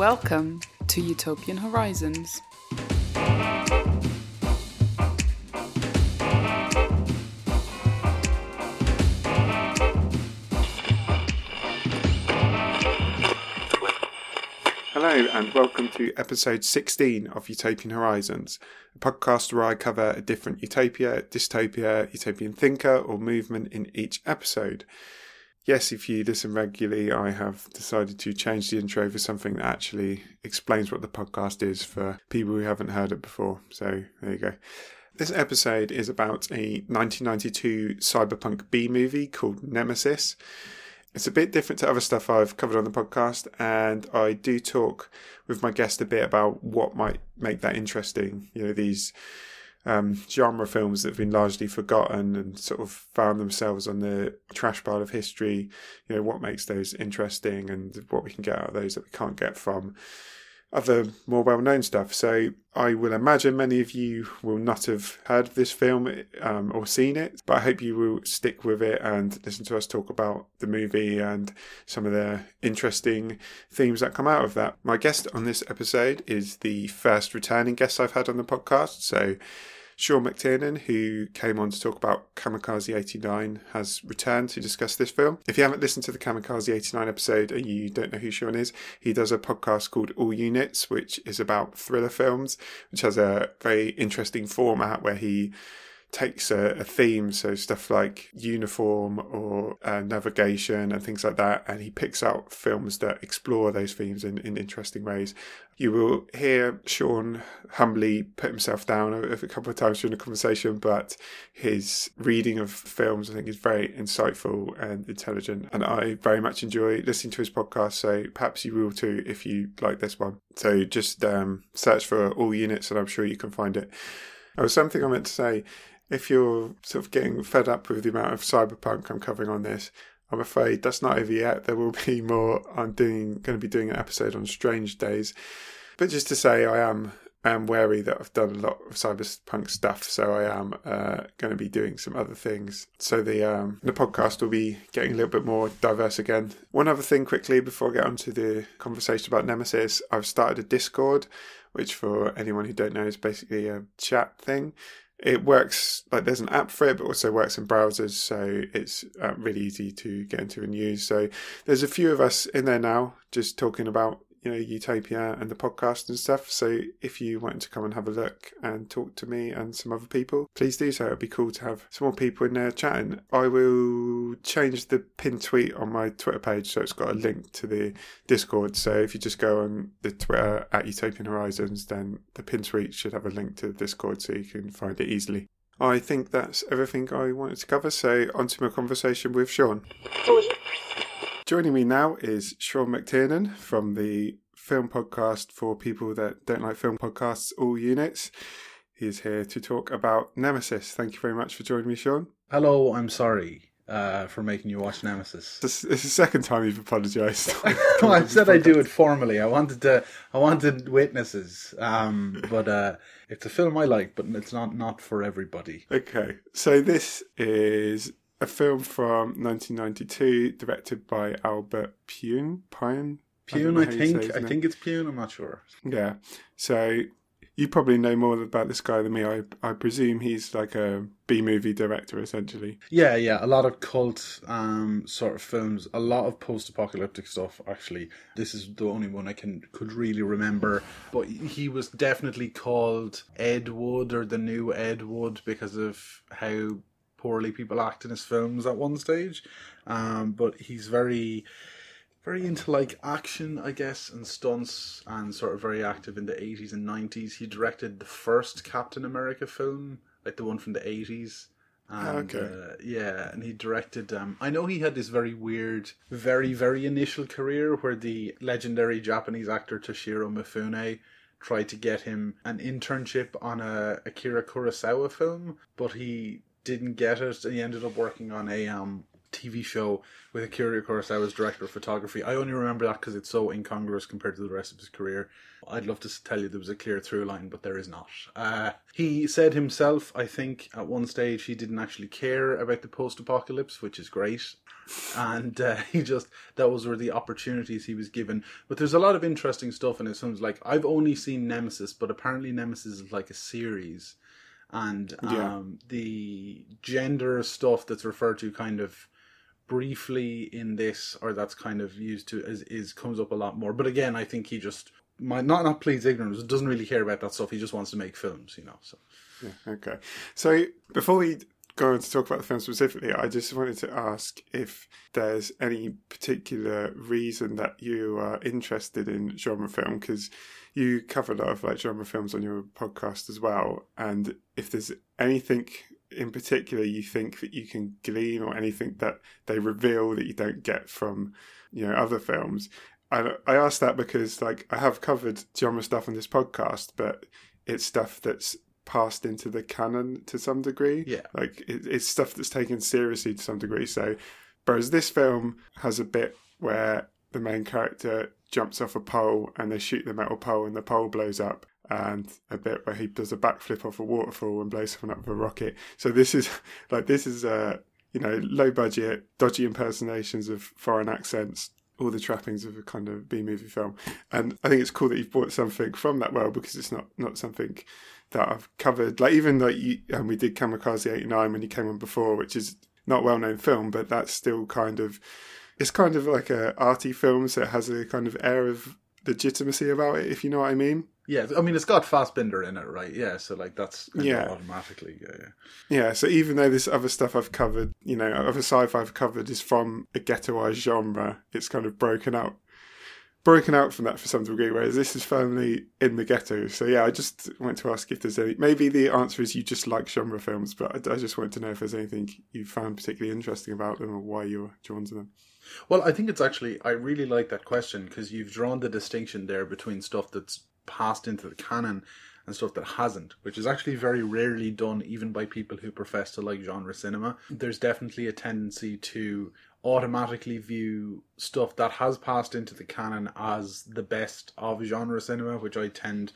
Welcome to Utopian Horizons. Hello, and welcome to episode 16 of Utopian Horizons, a podcast where I cover a different utopia, dystopia, utopian thinker, or movement in each episode. Yes, if you listen regularly, I have decided to change the intro for something that actually explains what the podcast is for people who haven't heard it before. So there you go. This episode is about a 1992 cyberpunk B movie called Nemesis. It's a bit different to other stuff I've covered on the podcast, and I do talk with my guest a bit about what might make that interesting. You know, these um, genre films that have been largely forgotten and sort of found themselves on the trash pile of history. You know, what makes those interesting and what we can get out of those that we can't get from other more well known stuff. So I will imagine many of you will not have heard of this film um, or seen it, but I hope you will stick with it and listen to us talk about the movie and some of the interesting themes that come out of that. My guest on this episode is the first returning guest I've had on the podcast. So Sean McTiernan, who came on to talk about Kamikaze 89, has returned to discuss this film. If you haven't listened to the Kamikaze 89 episode and you don't know who Sean is, he does a podcast called All Units, which is about thriller films, which has a very interesting format where he takes a, a, theme, so stuff like uniform or uh, navigation and things like that, and he picks out films that explore those themes in, in interesting ways. You will hear Sean humbly put himself down a, a couple of times during the conversation, but his reading of films, I think, is very insightful and intelligent, and I very much enjoy listening to his podcast. So perhaps you will too if you like this one. So just um, search for all units, and I'm sure you can find it. Oh, something I meant to say if you're sort of getting fed up with the amount of cyberpunk I'm covering on this, I'm afraid that's not over yet. There will be more. I'm doing going to be doing an episode on Strange Days, but just to say, I am I am wary that I've done a lot of cyberpunk stuff, so I am uh, going to be doing some other things. So the um, the podcast will be getting a little bit more diverse again. One other thing quickly before I get onto the conversation about Nemesis, I've started a Discord, which for anyone who don't know is basically a chat thing it works like there's an app for it, but also works in browsers, so it's uh, really easy to get into and use. So there's a few of us in there now, just talking about you know Utopia and the podcast and stuff. So if you want to come and have a look and talk to me and some other people, please do so. It'd be cool to have some more people in there chatting. I will change the pinned tweet on my Twitter page so it's got a link to the Discord. So if you just go on the Twitter at Utopian Horizons, then the pinned tweet should have a link to the Discord so you can find it easily. I think that's everything I wanted to cover. So, on to my conversation with Sean. Joining me now is Sean McTiernan from the film podcast for people that don't like film podcasts, All Units. He is here to talk about Nemesis. Thank you very much for joining me, Sean. Hello, I'm sorry uh, for making you watch Nemesis. This, is the second time you've apologised. I said I'd do it formally. I wanted to. I wanted witnesses. Um, but uh, it's a film I like, but it's not not for everybody. Okay, so this is a film from 1992, directed by Albert Pyun. Pyun. Pyun, I, I think. I think it's Pyun. I'm not sure. Yeah. So you probably know more about this guy than me. I I presume he's like a B movie director, essentially. Yeah, yeah. A lot of cult um sort of films. A lot of post apocalyptic stuff. Actually, this is the only one I can could really remember. But he was definitely called Ed Wood or the new Ed Wood because of how poorly people act in his films at one stage. Um, but he's very, very into like action, I guess, and stunts, and sort of very active in the 80s and 90s. He directed the first Captain America film, like the one from the 80s. And, okay. Uh, yeah, and he directed. Um, I know he had this very weird, very very initial career where the legendary Japanese actor Toshiro Mifune tried to get him an internship on a Akira Kurosawa film, but he didn't get it. And he ended up working on a um TV show with Akira Kurosawa as director of photography. I only remember that because it's so incongruous compared to the rest of his career. I'd love to tell you there was a clear through line, but there is not. Uh, he said himself, I think, at one stage he didn't actually care about the post apocalypse, which is great. And uh, he just, that was where the opportunities he was given. But there's a lot of interesting stuff in it. Sounds like I've only seen Nemesis, but apparently Nemesis is like a series. And um, Yeah. the gender stuff that's referred to kind of briefly in this or that's kind of used to is, is comes up a lot more but again i think he just might not not pleads ignorance doesn't really care about that stuff he just wants to make films you know so Okay. So before we go on to talk about the film specifically, I just wanted to ask if there's any particular reason that you are interested in genre film because you cover a lot of like genre films on your podcast as well, and if there's anything in particular you think that you can glean or anything that they reveal that you don't get from you know other films. I I ask that because like I have covered genre stuff on this podcast, but it's stuff that's passed into the canon to some degree. Yeah. Like it, it's stuff that's taken seriously to some degree. So, whereas this film has a bit where the main character jumps off a pole and they shoot the metal pole and the pole blows up. And a bit where he does a backflip off a waterfall and blows someone up with a rocket. So this is like this is uh you know low budget, dodgy impersonations of foreign accents, all the trappings of a kind of B movie film. And I think it's cool that you've brought something from that world because it's not not something that I've covered. Like even like you, and we did Kamikaze '89 when you came on before, which is not a well known film, but that's still kind of it's kind of like a arty film, so it has a kind of air of legitimacy about it, if you know what I mean. yeah i mean it's got Fassbinder in it right yeah so like that's Yeah. automatically yeah, yeah Yeah, so even though this other stuff I've covered, you know, other sci-fi I've covered is from a ghettoized genre, it's kind of broken out, broken out from that for some degree. Whereas this is firmly in the ghetto. So yeah, I just wanted to ask if there's any. Maybe the answer is you just like genre films, but I, I just wanted to know if there's anything you found particularly interesting about them or why you're drawn to them. Well, I think it's actually, I really like that question because you've drawn the distinction there between stuff that's passed into the canon and stuff that hasn't, which is actually very rarely done even by people who profess to like genre cinema. There's definitely a tendency to automatically view stuff that has passed into the canon as the best of genre cinema, which I tend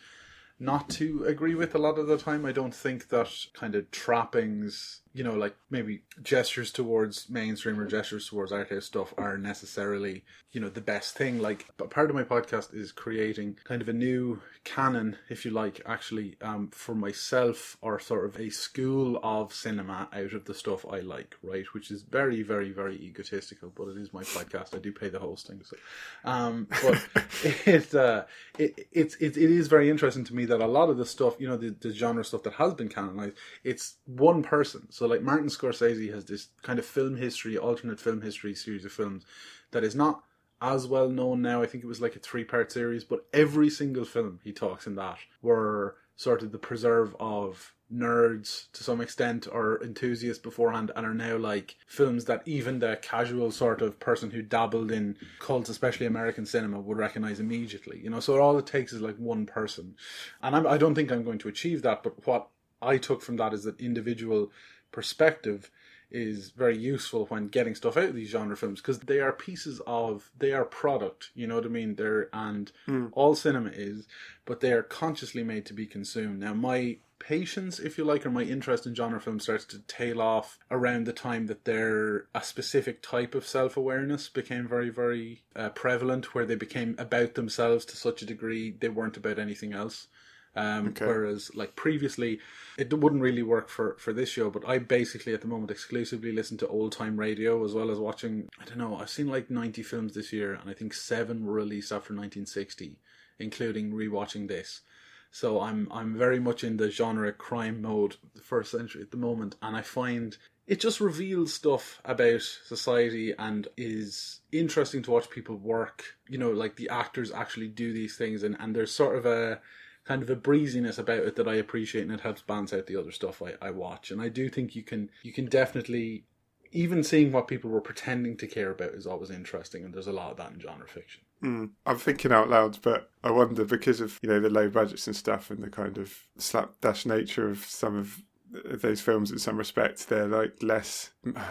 not to agree with a lot of the time. I don't think that kind of trappings, you know, like maybe gestures towards mainstream or gestures towards art house stuff are necessarily, you know, the best thing. Like, but part of my podcast is creating kind of a new canon, if you like, actually, um, for myself or sort of a school of cinema out of the stuff I like, right? Which is very, very, very egotistical, but it is my podcast. I do pay the hosting, so. Um, but it, uh, it it's it, it is very interesting to me that a lot of the stuff, you know, the, the genre stuff that has been canonized, it's one person. So like Martin Scorsese has this kind of film history, alternate film history series of films that is not as well known now. I think it was like a three part series, but every single film he talks in that were sort of the preserve of nerds to some extent or enthusiasts beforehand and are now like films that even the casual sort of person who dabbled in cults, especially American cinema, would recognize immediately. You know, so all it takes is like one person. And I'm, I don't think I'm going to achieve that, but what I took from that is that individual perspective is very useful when getting stuff out of these genre films because they are pieces of they are product you know what i mean? They're and all cinema is but they are consciously made to be consumed. Now my patience if you like or my interest in genre films starts to tail off around the time that they're a specific type of self-awareness became very very uh, prevalent where they became about themselves to such a degree they weren't about anything else um, Okay. Whereas, like previously, it wouldn't really work for for this show. But I basically, at the moment, exclusively listen to old time radio as well as watching. I don't know. I've seen like ninety films this year, and I think seven were released after nineteen sixty, including rewatching this. So I'm I'm very much in the genre crime mode, the first century at the moment, and I find it just reveals stuff about society and is interesting to watch people work. You know, like the actors actually do these things, and and there's sort of a kind of a breeziness about it that I appreciate, and it helps balance out the other stuff I, I watch. And I do think you can you can definitely even seeing what people were pretending to care about is always interesting, and there's a lot of that in genre fiction. Mm. I'm thinking out loud, but I wonder because of you know the low budgets and stuff, and the kind of slapdash nature of some of those films in some respects they're like less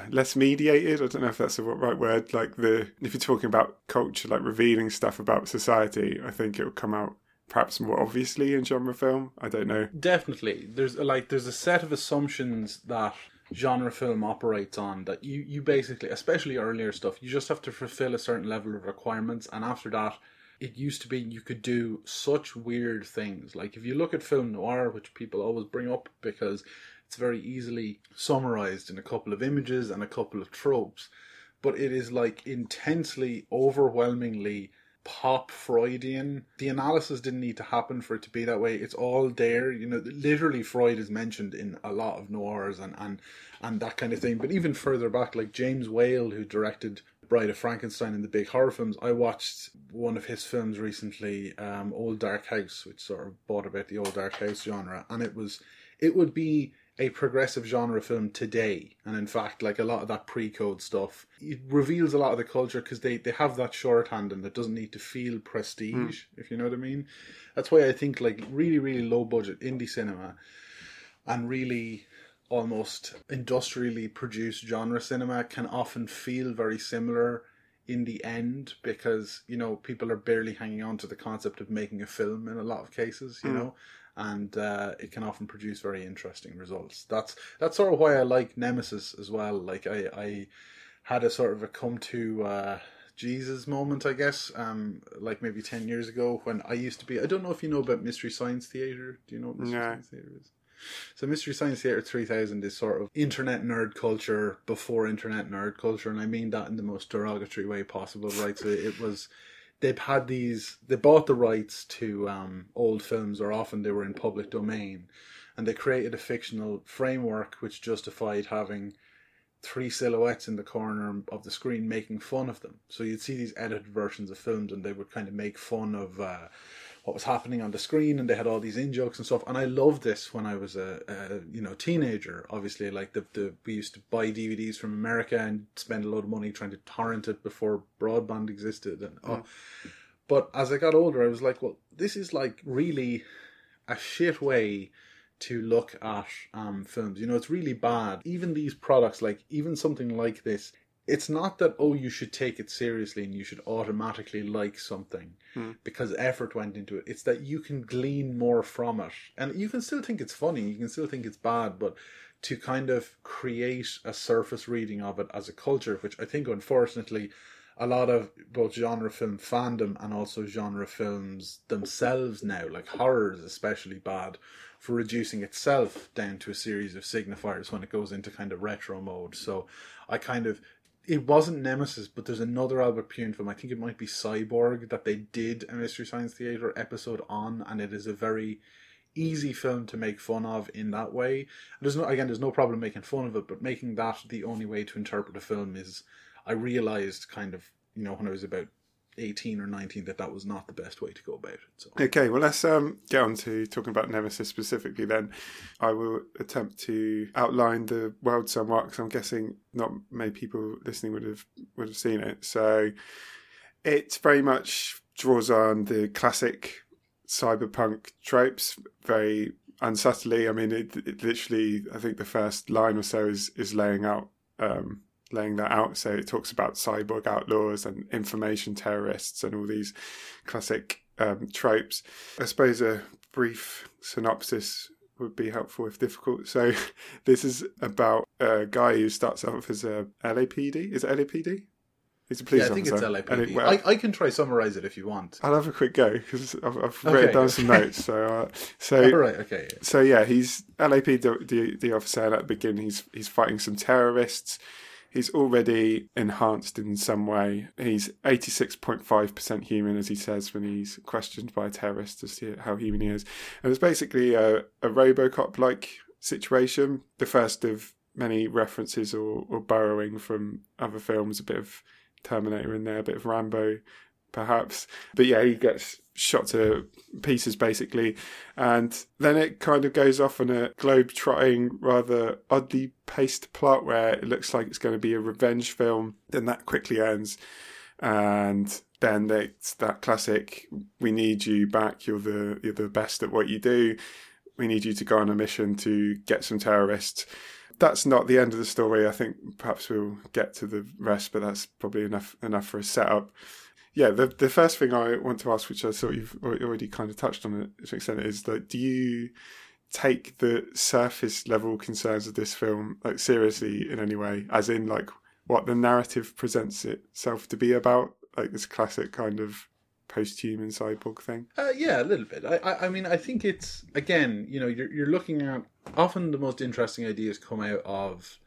less mediated i don't know if that's the right word like the if you're talking about culture like revealing stuff about society i think it will come out perhaps more obviously in genre film? I don't know. Definitely, there's like there's a set of assumptions that genre film operates on that you you basically, especially earlier stuff, you just have to fulfill a certain level of requirements, and after that, it used to be you could do such weird things. Like if you look at film noir, which people always bring up because it's very easily summarized in a couple of images and a couple of tropes, but it is like intensely, overwhelmingly pop Freudian. The analysis didn't need to happen for it to be that way. It's all there. You know, literally Freud is mentioned in a lot of noirs and and and that kind of thing. But even further back, like James Whale, who directed Bride of Frankenstein and the big horror films. I watched one of his films recently, um, Old Dark House, which sort of brought about the old dark house genre, and it was it would be a progressive genre film today. And in fact like a lot of that pre-code stuff it reveals a lot of the culture because they, they have that shorthand and it doesn't need to feel prestige hmm. if you know what i mean. That's why i think like really really low budget indie cinema and really almost industrially produced genre cinema can often feel very similar in the end because you know people are barely hanging on to the concept of making a film in a lot of cases you hmm. know and uh, it can often produce very interesting results that's that's sort of why i like nemesis as well like i i had a sort of a come to uh jesus moment i guess um like maybe 10 years ago when i used to be i don't know if you know about mystery science theater do you know what mystery No. science theater is so Mystery Science Theater 3000 is sort of internet nerd culture before internet nerd culture, and I mean that in the most derogatory way possible, right? So it was, they've had these, they bought the rights to um, old films, or often they were in public domain, and they created a fictional framework which justified having three silhouettes in the corner of the screen making fun of them. So you'd see these edited versions of films, and they would kind of make fun of. Uh, what was happening on the screen and they had all these in jokes and stuff. And i loved this when i was a, a you know teenager. Obviously like the, the we used to buy dvds from america and spend a lot of money trying to torrent it before broadband existed and oh. but as i got older i was like well this is like really a shit way to look at um, films. You know it's really bad. Even these products like even something like this it's not that oh you should take it seriously and you should automatically like something hmm. because effort went into it. It's that you can glean more from it. And you can still think it's funny you can still think it's bad but to kind of create a surface reading of it as a culture which i think unfortunately a lot of both genre film fandom and also genre films themselves now like horror is especially bad for reducing itself down to a series of signifiers when it goes into kind of retro mode. So i kind of it wasn't Nemesis, but there's another Albert Pyun film. I think it might be Cyborg that they did a Mystery Science Theater episode on, and it is a very easy film to make fun of in that way. There's no again, there's no problem making fun of it, but making that the only way to interpret a film is. I realized kind of you know when I was about eighteen or nineteen that that was not the best way to go about it. So Okay, well, let's um, get on to talking about Nemesis specifically then. I will attempt to outline the world somewhat because I'm guessing not many people listening would have would have seen it. So it very much draws on the classic cyberpunk tropes very unsubtly. I mean, it, it literally, I think the first line or so is, is laying out um, laying that out. So it talks about cyborg outlaws and information terrorists and all these classic um, tropes. I suppose a brief synopsis would be helpful if difficult. So this is about a guy who starts off as a LAPD. Is it LAPD? He's a police yeah, I think officer. it's LAPD. it- well, I, I can try summarize it if you want. I'll have a quick go because I've, I've written down some notes. So, uh, so All right, okay. yeah. so yeah, he's LAPD the, the officer. At the beginning, he's he's fighting some terrorists. He's already enhanced in some way. He's eighty six point five percent human, as he says when he's questioned by a terrorist to how human he is. And it's basically a, a RoboCop like situation. The first of many references or, or borrowing from other films. A bit of Terminator in there, a bit of Rambo, perhaps. But yeah, he gets shot to pieces basically, and then it kind of goes off on a globe-trotting, rather oddly paced plot where it looks like it's going to be a revenge film. Then that quickly ends, and then it's that classic: "We need you back. You're the you're the best at what you do." we need you to go on a mission to get some terrorists. That's not the end of the story. I think perhaps we'll get to the rest, but that's probably enough enough for a setup. Yeah, the the first thing I want to ask, which I thought you've already kind of touched on to an extent, is that do you take the surface level concerns of this film like seriously in any way, as in like what the narrative presents itself to be about, like this classic kind of post-human cyborg thing? Uh, yeah, a little bit. I, I, I mean, I think it's again, you know, you're you're looking at often the most interesting ideas come out of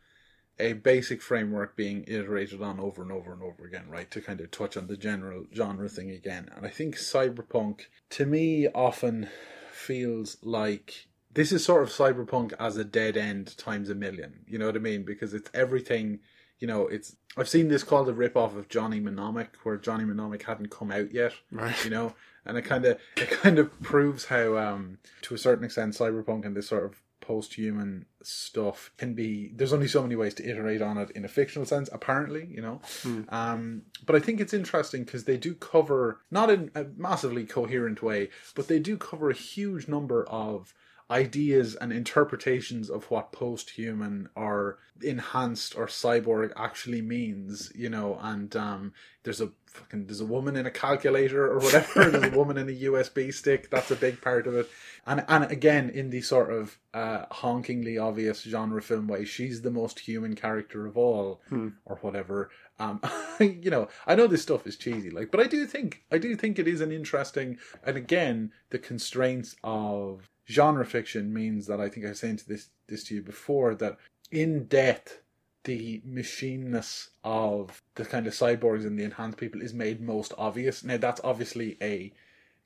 a basic framework being iterated on over and over and over again, right? To kind of touch on the general genre thing again. And I think cyberpunk, to me, often feels like this is sort of cyberpunk as a dead end times a million. You know what I mean? Because it's everything you know, it's I've seen this called a rip off of Johnny Mnemonic, where Johnny Mnemonic hadn't come out yet. Right. You know, and it kind of it kind of proves how, um, to a certain extent, cyberpunk and this sort of post-human stuff can be. There's only so many ways to iterate on it in a fictional sense, apparently. You know, Hmm. um, but I think it's interesting because they do cover not in a massively coherent way, but they do cover a huge number of ideas and interpretations of what post-human or enhanced or cyborg actually means you know and um there's a fucking there's a woman in a calculator or whatever there's a woman in a usb stick that's a big part of it. And and again in the sort of uh honkingly obvious genre film way she's the most human character of all or whatever. Um you know i know this stuff is cheesy like but i do think i do think it is an interesting and again the constraints of genre fiction means that I think I was saying to this this to you before that in death the machineness of the kind of cyborgs and the enhanced people is made most obvious. Now that's obviously a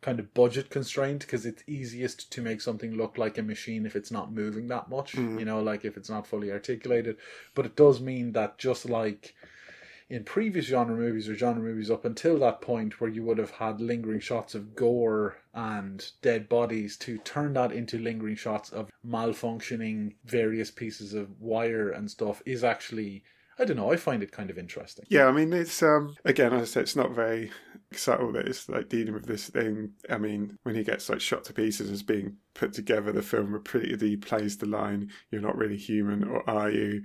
kind of budget constraint because it's easiest to make something look like a machine if it's not moving that much, hmm. you know, like if it's not fully articulated. But it does mean that just like in previous genre movies or genre movies up until that point where you would have had lingering shots of gore and dead bodies to turn that into lingering shots of malfunctioning various pieces of wire and stuff is actually I don't know, I find it kind of interesting. Yeah, I mean, it's um again, as I said, it's not very subtle that it's like dealing with this thing. I mean, when he gets like shot to pieces as being put together, the film repeatedly plays the line, "You're not really human, or are you?"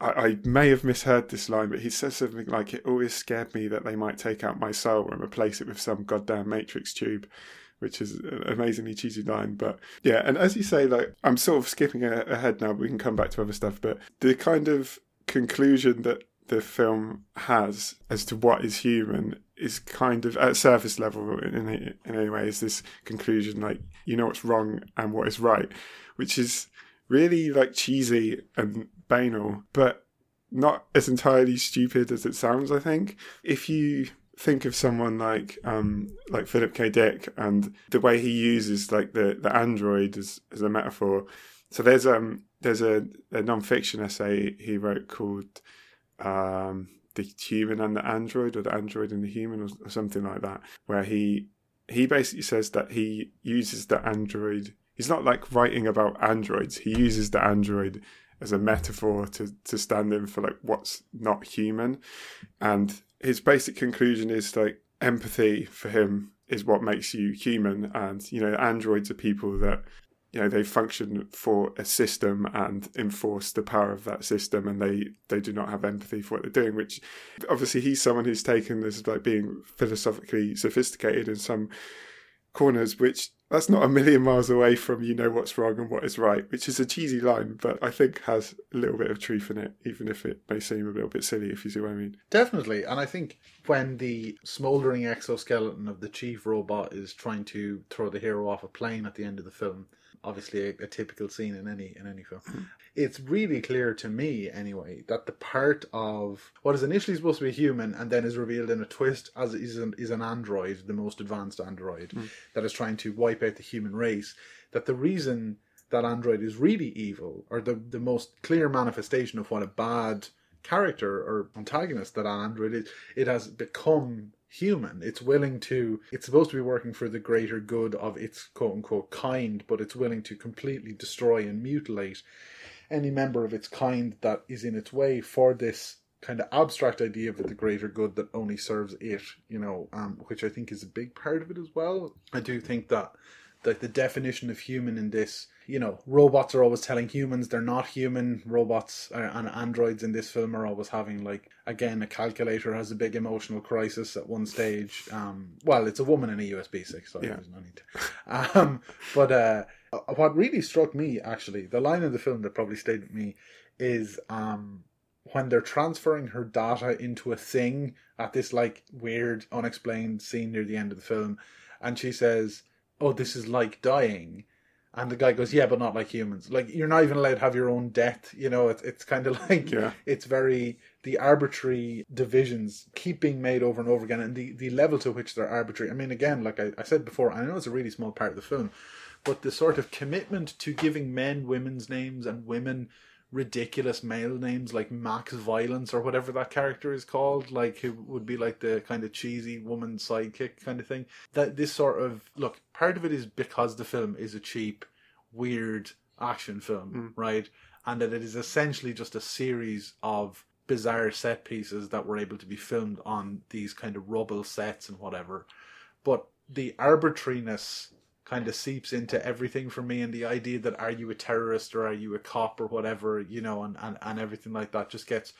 I, I may have misheard this line, but he says something like, "It always scared me that they might take out my soul and replace it with some goddamn matrix tube." Which is an amazingly cheesy line, but yeah. And as you say, like I'm sort of skipping ahead now. But we can come back to other stuff, but the kind of conclusion that the film has as to what is human is kind of at surface level in in any way is this conclusion like you know what's wrong and what is right, which is really like cheesy and banal, but not as entirely stupid as it sounds. I think if you think of someone like um like Philip K. Dick and the way he uses like the the android as as a metaphor. So there's um there's a, a non-fiction essay he wrote called um the human and the android or the android and the human or, or something like that where he he basically says that he uses the android he's not like writing about androids he uses the android as a metaphor to to stand in for like what's not human. And his basic conclusion is like empathy for him is what makes you human. And you know androids are people that you know they function for a system and enforce the power of that system and they they do not have empathy for what they're doing which obviously he's someone who's taken this like being philosophically sophisticated in some corners which that's not a million miles away from you know what's wrong and what is right which is a cheesy line but i think has a little bit of truth in it even if it may seem a little bit silly if you see what i mean. Definitely, and I think when the smoldering exoskeleton of the chief robot is trying to throw the hero off a plane at the end of the film, obviously a, a typical scene in any in any film, it's really clear to me anyway that the part of what is initially supposed to be human and then is revealed in a twist as is an, is an android, the most advanced android hmm. that is trying to wipe out the human race. That the reason that android is really evil, or the the most clear manifestation of what a bad character or antagonist that an android is, it has become human. It's willing to, it's supposed to be working for the greater good of its quote unquote kind, but it's willing to completely destroy and mutilate any member of its kind that is in its way for this kind of abstract idea of the greater good that only serves it, you know, um, which I think is a big part of it as well. I do think that like the definition of human in this you know robots are always telling humans they're not human. Robots and androids in this film are always having like again a calculator has a big emotional crisis at one stage. Um well it's a woman in a usb 6 so Yeah. there's no need to. Um but uh what really struck me actually the line in the film that probably stayed with me is um when they're transferring her data into a thing at this like weird unexplained scene near the end of the film and she says oh this is like dying. And the guy goes yeah but not like humans. Like you're not even allowed to have your own death you know? It's, it's kind of like Yeah. it's very the arbitrary divisions keep being made over and over again and the, the level to which they're arbitrary. I mean again like I, I said before i know it's a really small part of the film but the sort of commitment to giving men women's names and women ridiculous male names like Max Violence or whatever that character is called, like who would be like the kind of cheesy woman sidekick kind of thing. That this sort of look, part of it is because the film is a cheap, weird action film, hmm. right? And that it is essentially just a series of bizarre set pieces that were able to be filmed on these kind of rubble sets and whatever. But the arbitrariness kind of seeps into everything for me and the idea that are you a terrorist or are you a cop or whatever? You know and, and, and everything like that just gets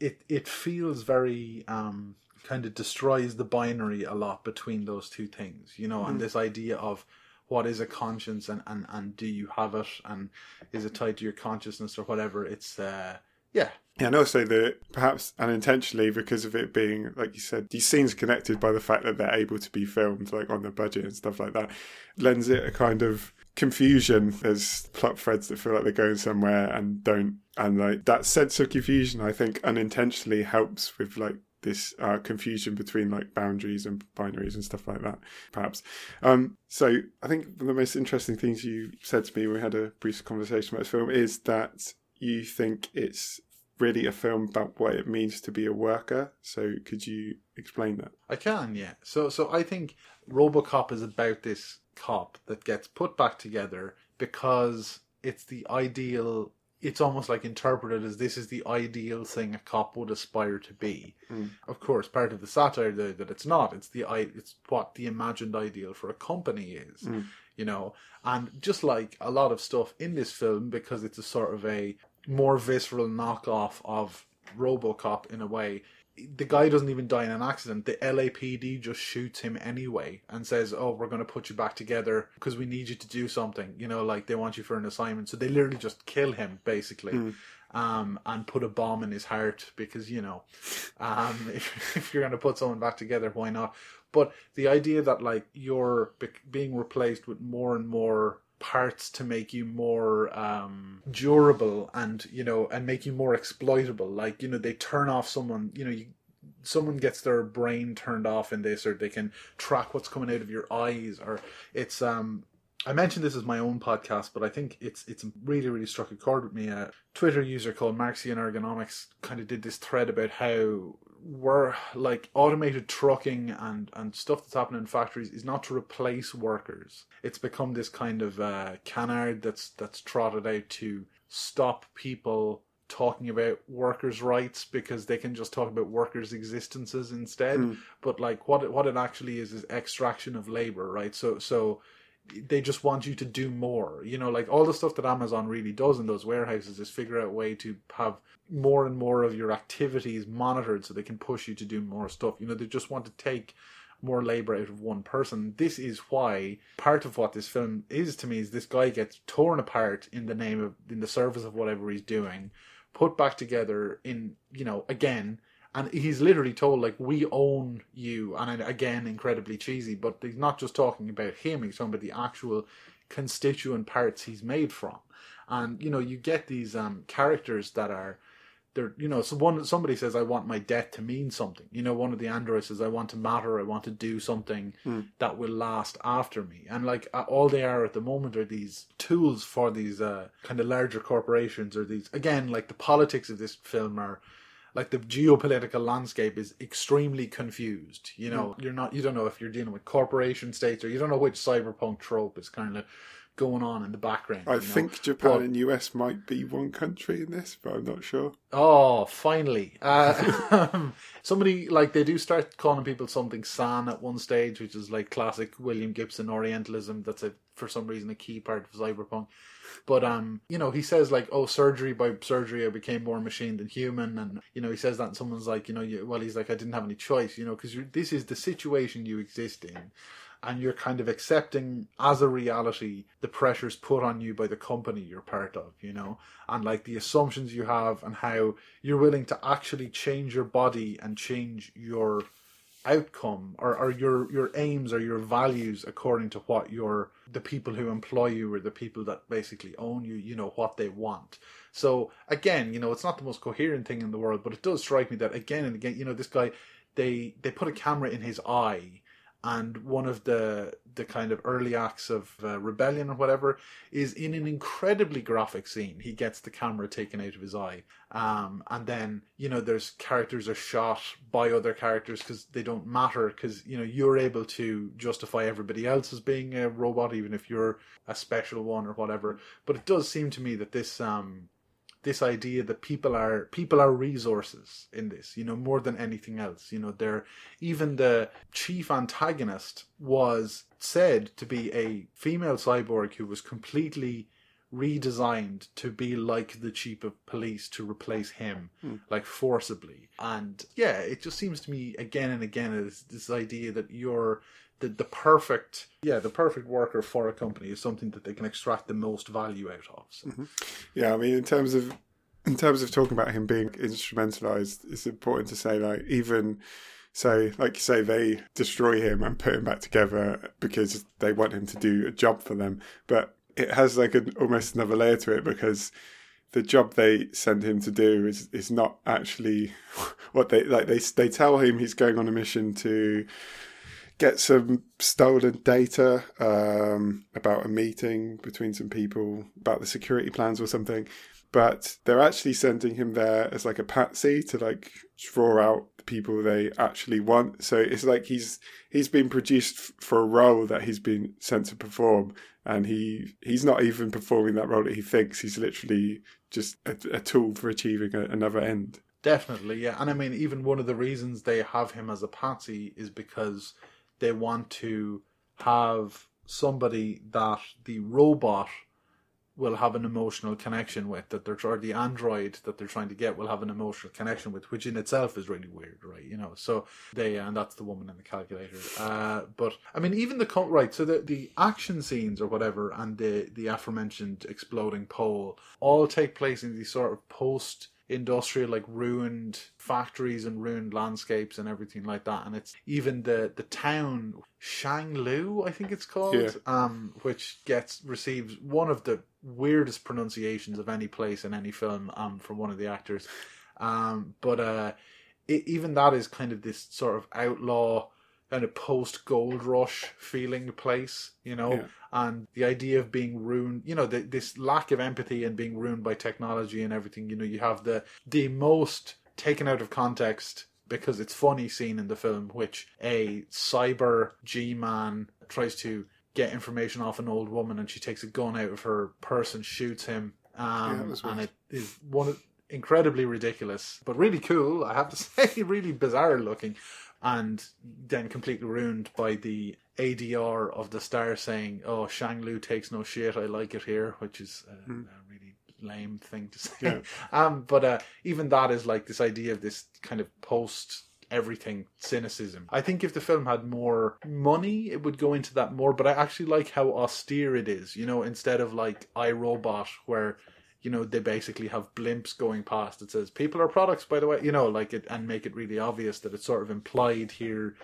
it it feels very um kind of destroys the binary a lot between those two things you know and this idea of what is a conscience and, and and do you have it and is it tied to your consciousness or whatever it's uh yeah Yeah, and also the perhaps unintentionally because of it being like you said, these scenes connected by the fact that they're able to be filmed like on the budget and stuff like that, lends it a kind of confusion. There's plot threads that feel like they're going somewhere and don't, and like that sense of confusion, I think unintentionally helps with like this uh, confusion between like boundaries and binaries and stuff like that, perhaps. Um, so I think one of the most interesting things you said to me when we had a brief conversation about this film is that you think it's really a film about what it means to be a worker. So could you explain that? I can, yeah. So so I think RoboCop is about this cop that gets put back together because it's the ideal it's almost like interpreted as this is the ideal thing a cop would aspire to be. Hmm. Of course, part of the satire though that it's not. It's the it's what the imagined ideal for a company is. Hmm. You know, and just like a lot of stuff in this film, because it's a sort of a more visceral knockoff of RoboCop in a way. The guy doesn't even die in an accident. The LAPD just shoots him anyway and says, "Oh, we're going to put you back together because we need you to do something." You know, like they want you for an assignment. So they literally just kill him basically, um, and put a bomb in his heart because you know, um, if if you're going to put someone back together, why not? But the idea that like you're be- being replaced with more and more parts to make you more um durable and you know and make you more exploitable like you know they turn off someone you know you someone gets their brain turned off in this or they can track what's coming out of your eyes or it's um I mentioned this as my own podcast, but I think it's it's really really struck a chord with me. A Twitter user called Marxian Ergonomics kind of did this thread about how we're like automated trucking and and stuff that's happening in factories is not to replace workers. It's become this kind of uh, canard that's that's trotted out to stop people talking about workers' rights because they can just talk about workers' existences instead. But like what it, what it actually is is extraction of labor, right? So so they just want you to do more. You know, like all the stuff that Amazon really does in those warehouses is figure out a way to have more and more of your activities monitored so they can push you to do more stuff. You know, they just want to take more labor out of one person. This is why part of what this film is to me is this guy gets torn apart in the name of in the service of whatever he's doing, put back together in, you know, again and he's literally told like we own you. And again incredibly cheesy but he's not just talking about him he's talking about the actual constituent parts he's made from. And you know you get these um characters that are they're you know so one somebody says i want my death to mean something. You know one of the androids says i want to matter i want to do something that will last after me. And like uh, all they are at the moment are these tools for these uh kind of larger corporations or these again like the politics of this film are like the geopolitical landscape is extremely confused. You know, you're not you don't know if you're dealing with corporation states or you don't know which cyberpunk trope is kind of going on in the background. I you know? think Japan But- and US might be one country in this, but I'm not sure. Oh, finally. Uh, somebody, like, they do start calling people something san at one stage, which is like classic William Gibson Orientalism. That's a, for some reason, a key part of cyberpunk. But, um, you know, he says, like, oh, surgery by surgery, I became more machine than human. And, you know, he says that, and someone's like, you know, you, well, he's like, I didn't have any choice, you know, because this is the situation you exist in and you're kind of accepting as a reality the pressures put on you by the company you're part of, you know, and like the assumptions you have and how you're willing to actually change your body and change your outcome or, or your your aims or your values according to what your the people who employ you or the people that basically own you you know what they want. So again you know it's not the most coherent thing in the world but it does strike me that again and again you know this guy they they put a camera in his eye and one of the the kind of early acts of uh, rebellion or whatever is in an incredibly graphic scene. He gets the camera taken out of his eye, um, and then you know there's characters are shot by other characters because they don't matter because you know you're able to justify everybody else as being a robot even if you're a special one or whatever. But it does seem to me that this um, this idea that people are people are resources in this you know more than anything else. You know they're even the chief antagonist was said to be a female cyborg who was completely redesigned to be like the chief of police to replace him hmm. like forcibly. And yeah it just seems to me again and again this, this idea that you're the, the perfect yeah the perfect worker for a company is something that they can extract the most value out of so. Mm-hmm. Yeah, I mean, in terms of in terms of talking about him being instrumentalized, it's important to say like even so, like you say, they destroy him and put him back together because they want him to do a job for them. But it has like an almost another layer to it because the job they send him to do is is not actually what they like. They they tell him he's going on a mission to get some stolen data um, about a meeting between some people about the security plans or something. But they're actually sending him there as like a patsy to like draw out the people they actually want. So it's like he's he's been produced for a role that he's been sent to perform, and he he's not even performing that role that he thinks. He's literally just a, a tool for achieving a, another end. Definitely, yeah. And I mean, even one of the reasons they have him as a patsy is because they want to have somebody that the robot will have an emotional connection with that they're or the android that they're trying to get will have an emotional connection with which in itself is really weird right you know? So they and that's the woman in the calculator. Uh but i mean even the right so the the action scenes or whatever and the the aforementioned exploding pole all take place in these sort of post industrial like ruined factories and ruined landscapes and everything like that and it's even the the town Shanglu I think it's called Yeah. um which gets receives one of the weirdest pronunciations of any place in any film um from one of the actors um but uh it, even that is kind of this sort of outlaw kind of post gold rush feeling place you know? Yeah. and the idea of being ruined you know the, this lack of empathy and being ruined by technology and everything you know you have the the most taken out of context because it's funny scene in the film which a cyber g-man tries to get information off an old woman and she takes a gun out of her purse and shoots him. Um, was and it is one of incredibly ridiculous but really cool i have to say really bizarre looking and then completely ruined by the ADR of the star saying, "Oh, Shanglu takes no shit. I like it here," which is a, a really lame thing to say. Yeah. Um, but uh, even that is like this idea of this kind of post everything cynicism. I think if the film had more money, it would go into that more. But I actually like how austere it is. You know, instead of like I iRobot, where you know they basically have blimps going past it says people are products by the way you know like it and make it really obvious that it's sort of implied here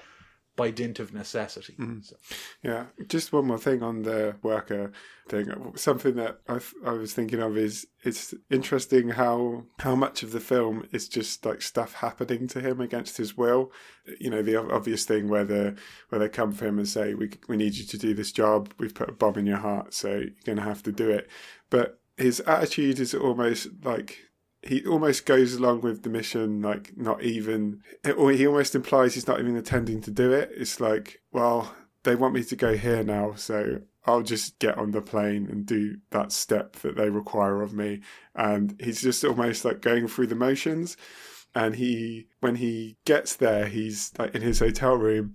by dint of necessity mm-hmm. So- Yeah, just one more thing on the worker thing. Something that I, I was thinking of is it's interesting how how much of the film is just like stuff happening to him against his will. You know, the obvious thing where the where they come for him and say, "We we need you to do this job. We've put a bomb in your heart, so you're going to have to do it." But his attitude is almost like he almost goes along with the mission like not even or he almost implies he's not even intending to do it it's like well they want me to go here now so I'll just get on the plane and do that step that they require of me. And he's just almost like going through the motions. And he, when he gets there, he's like in his hotel room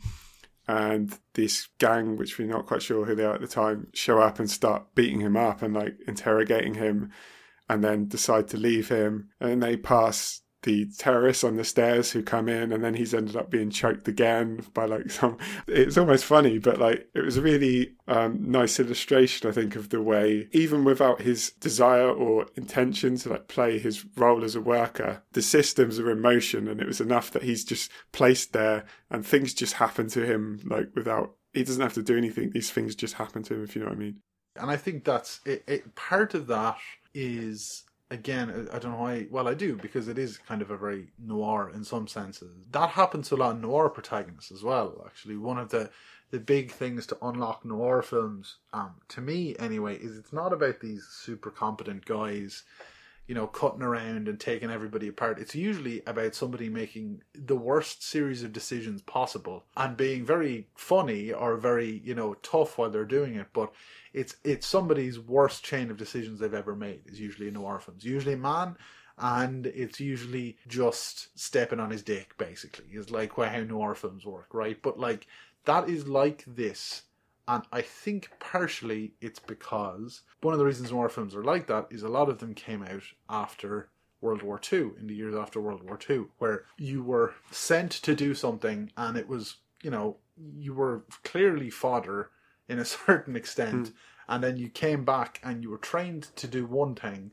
and this gang, which we're not quite sure who they are at the time, show up and start beating him up and like interrogating him and then decide to leave him. And they pass the terrorists on the stairs who come in and then he's ended up being choked again by like some it's almost funny but like it was a really um, nice illustration i think of the way even without his desire or intention to like play his role as a worker the systems are in motion and it was enough that he's just placed there and things just happen to him like without he doesn't have to do anything. These things just happen to him if you know what i mean. And i think that's it, it part of that is again, I don't know why. Well, I do because it is kind of a very noir in some senses. That happens to a lot of noir protagonists as well. Actually, one of the the big things to unlock noir films, um, to me anyway, is it's not about these super competent guys, you know, cutting around and taking everybody apart. It's usually about somebody making the worst series of decisions possible and being very funny or very, you know, tough while they're doing it, but it's it's somebody's worst chain of decisions they've ever made is usually noir films. Usually a man, and it's usually just stepping on his dick. Basically, is like how noir films work, right? But like that is like this. And I think partially it's because one of the reasons noir films are like that is a lot of them came out after World War II, in the years after World War II, where you were sent to do something and it was, you know, you were clearly fodder in a certain extent, mm. and then you came back and you were trained to do one thing.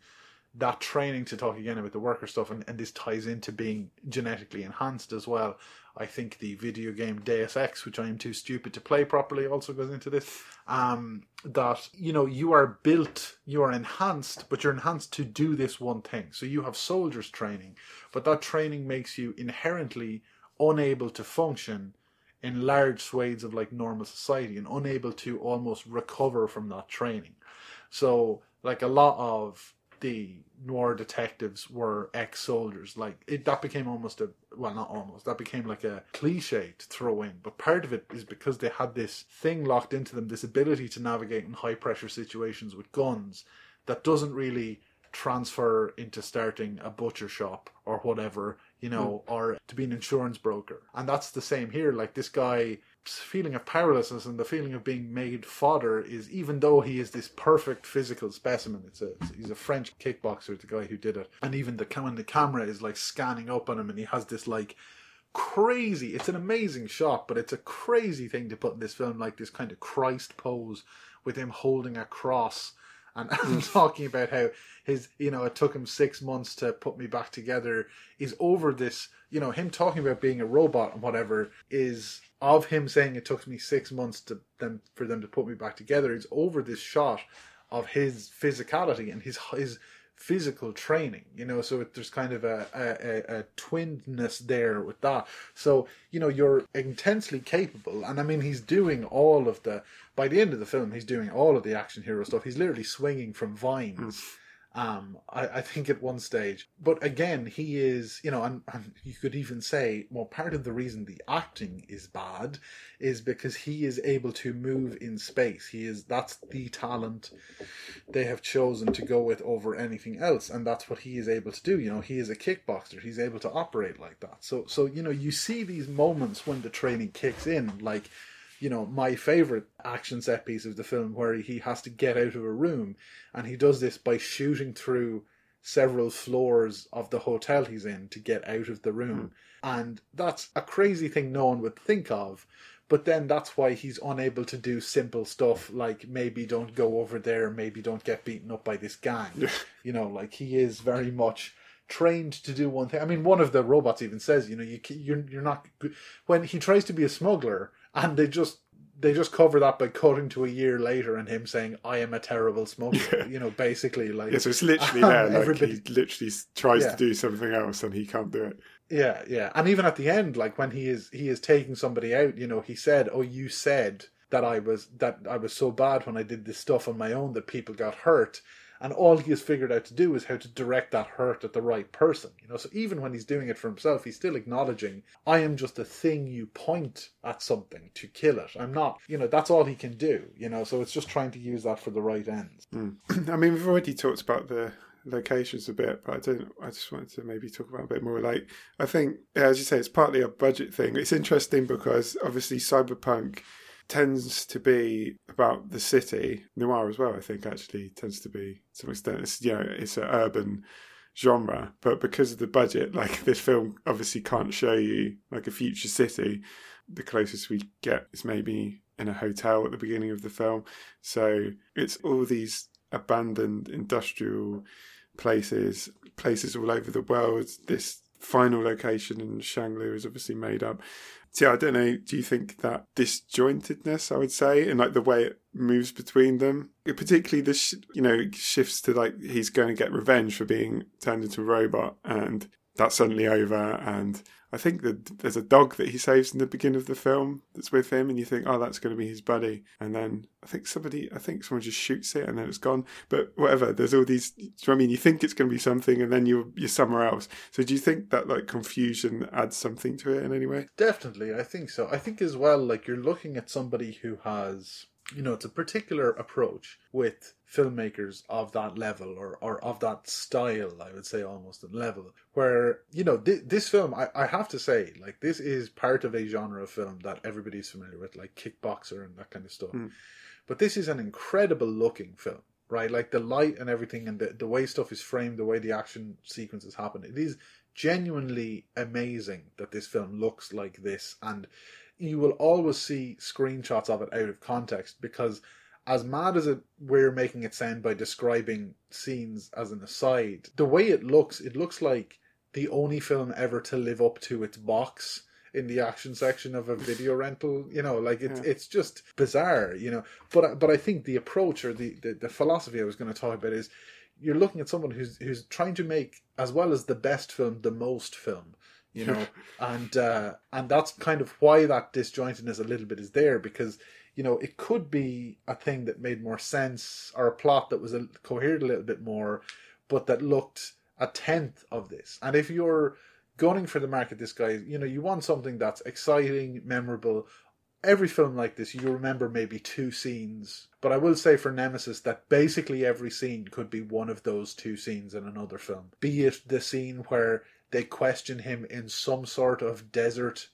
That training to talk again about the worker stuff, and, and this ties into being genetically enhanced as well. I think the video game Deus Ex, which I am too stupid to play properly, also goes into this. Um, that you know you are built, you are enhanced, but you're enhanced to do this one thing. So you have soldiers training, but that training makes you inherently unable to function in large swathes of like normal society and unable to almost recover from that training. So like a lot of the noir detectives were ex soldiers. Like it that became almost a well not almost, that became like a cliche to throw in. But part of it is because they had this thing locked into them, this ability to navigate in high pressure situations with guns that doesn't really transfer into starting a butcher shop or whatever you know, mm. or to be an insurance broker. And that's the same here. Like this guy feeling of powerlessness and the feeling of being made fodder is even though he is this perfect physical specimen it's a he's a french kickboxer the guy who did it and even the when the camera is like scanning up on him and he has this like crazy it's an amazing shot but it's a crazy thing to put in this film like this kind of christ pose with him holding a cross and, and talking about how his you know it took him six months to put me back together is over this you know him talking about being a robot and whatever is of him saying it took me six months to them for them to put me back together is over this shot of his physicality and his his physical training you know so there's kind of a, a, a twinness there with that so you know you're intensely capable and i mean he's doing all of the by the end of the film he's doing all of the action hero stuff he's literally swinging from vines mm. Um, I, I, think at one stage, but again, he is, you know, and, and, you could even say, well, part of the reason the acting is bad is because he is able to move in space. He is, that's the talent they have chosen to go with over anything else. And that's what he is able to do. You know, he is a kickboxer. He's able to operate like that. So, so, you know, you see these moments when the training kicks in, like, you know, my favorite action set piece of the film where he has to get out of a room and he does this by shooting through several floors of the hotel he's in to get out of the room. Mm. And that's a crazy thing no one would think of. But then that's why he's unable to do simple stuff like maybe don't go over there, maybe don't get beaten up by this gang. you know, like he is very much trained to do one thing. I mean, one of the robots even says, you know, you you're you're not when he tries to be a smuggler and they just they just cover that by cutting to a year later and him saying, "I am a terrible smoker." Yeah. You know, basically, like yeah. So it's literally there. Like he literally tries yeah. to do something else and he can't do it. Yeah, yeah. And even at the end, like when he is he is taking somebody out, you know, he said, "Oh, you said that I was that I was so bad when I did this stuff on my own that people got hurt." And all he has figured out to do is how to direct that hurt at the right person. You know, so even when he's doing it for himself, he's still acknowledging, I am just a thing you point at something to kill it. I'm not, you know, that's all he can do. You know, so it's just trying to use that for the right ends. Mm. I mean, we've already talked about the locations a bit, but I don't. I just wanted to maybe talk about a bit more. Like, I think, as you say, it's partly a budget thing. It's interesting because obviously cyberpunk tends to be about the city. Noir as well, I think, actually tends to be to some extent. It's you know, it's an urban genre, but because of the budget, like this film obviously can't show you like a future city. The closest we get is maybe in a hotel at the beginning of the film. So it's all these abandoned industrial places, places all over the world. This final location in Shanglu is obviously made up. So I don't know. Do you think that disjointedness, I would say, and like the way it moves between them, particularly the sh- you know shifts to like he's going to get revenge for being turned into a robot, and that's suddenly over, and I think that there's a dog that he saves in the beginning of the film that's with him, and you think, oh, that's going to be his buddy. And then I think somebody, I think someone just shoots it, and then it's gone. But whatever, there's all these. I mean, you think it's going to be something, and then you're you're somewhere else. So do you think that like confusion adds something to it in any way? Definitely, I think so. I think as well, like you're looking at somebody who has you know, it's a particular approach with filmmakers of that level or, or of that style, I would say almost a level, where, you know, th- this film, I, I have to say, like, this is part of a genre of film that everybody's familiar with, like Kickboxer and that kind of stuff. Mm. But this is an incredible looking film, right? Like the light and everything and the, the way stuff is framed, the way the action sequences happen. It is genuinely amazing that this film looks like this. And you will always see screenshots of it out of context because as mad as it we're making it sound by describing scenes as an aside, the way it looks, it looks like the only film ever to live up to its box in the action section of a video rental. You know, like it's yeah. it's just bizarre. You know, but but I think the approach or the, the the philosophy I was going to talk about is you're looking at someone who's who's trying to make as well as the best film the most film you know, and uh, and that's kind of why that disjointedness a little bit is there because you know it could be a thing that made more sense or a plot that was a, coherent a little bit more, but that looked a tenth of this. And if you're gunning for the market, this guy, you know, you want something that's exciting, memorable. Every film like this, you remember maybe two scenes, but I will say for Nemesis that basically every scene could be one of those two scenes in another film. Be it the scene where they question him in some sort of desert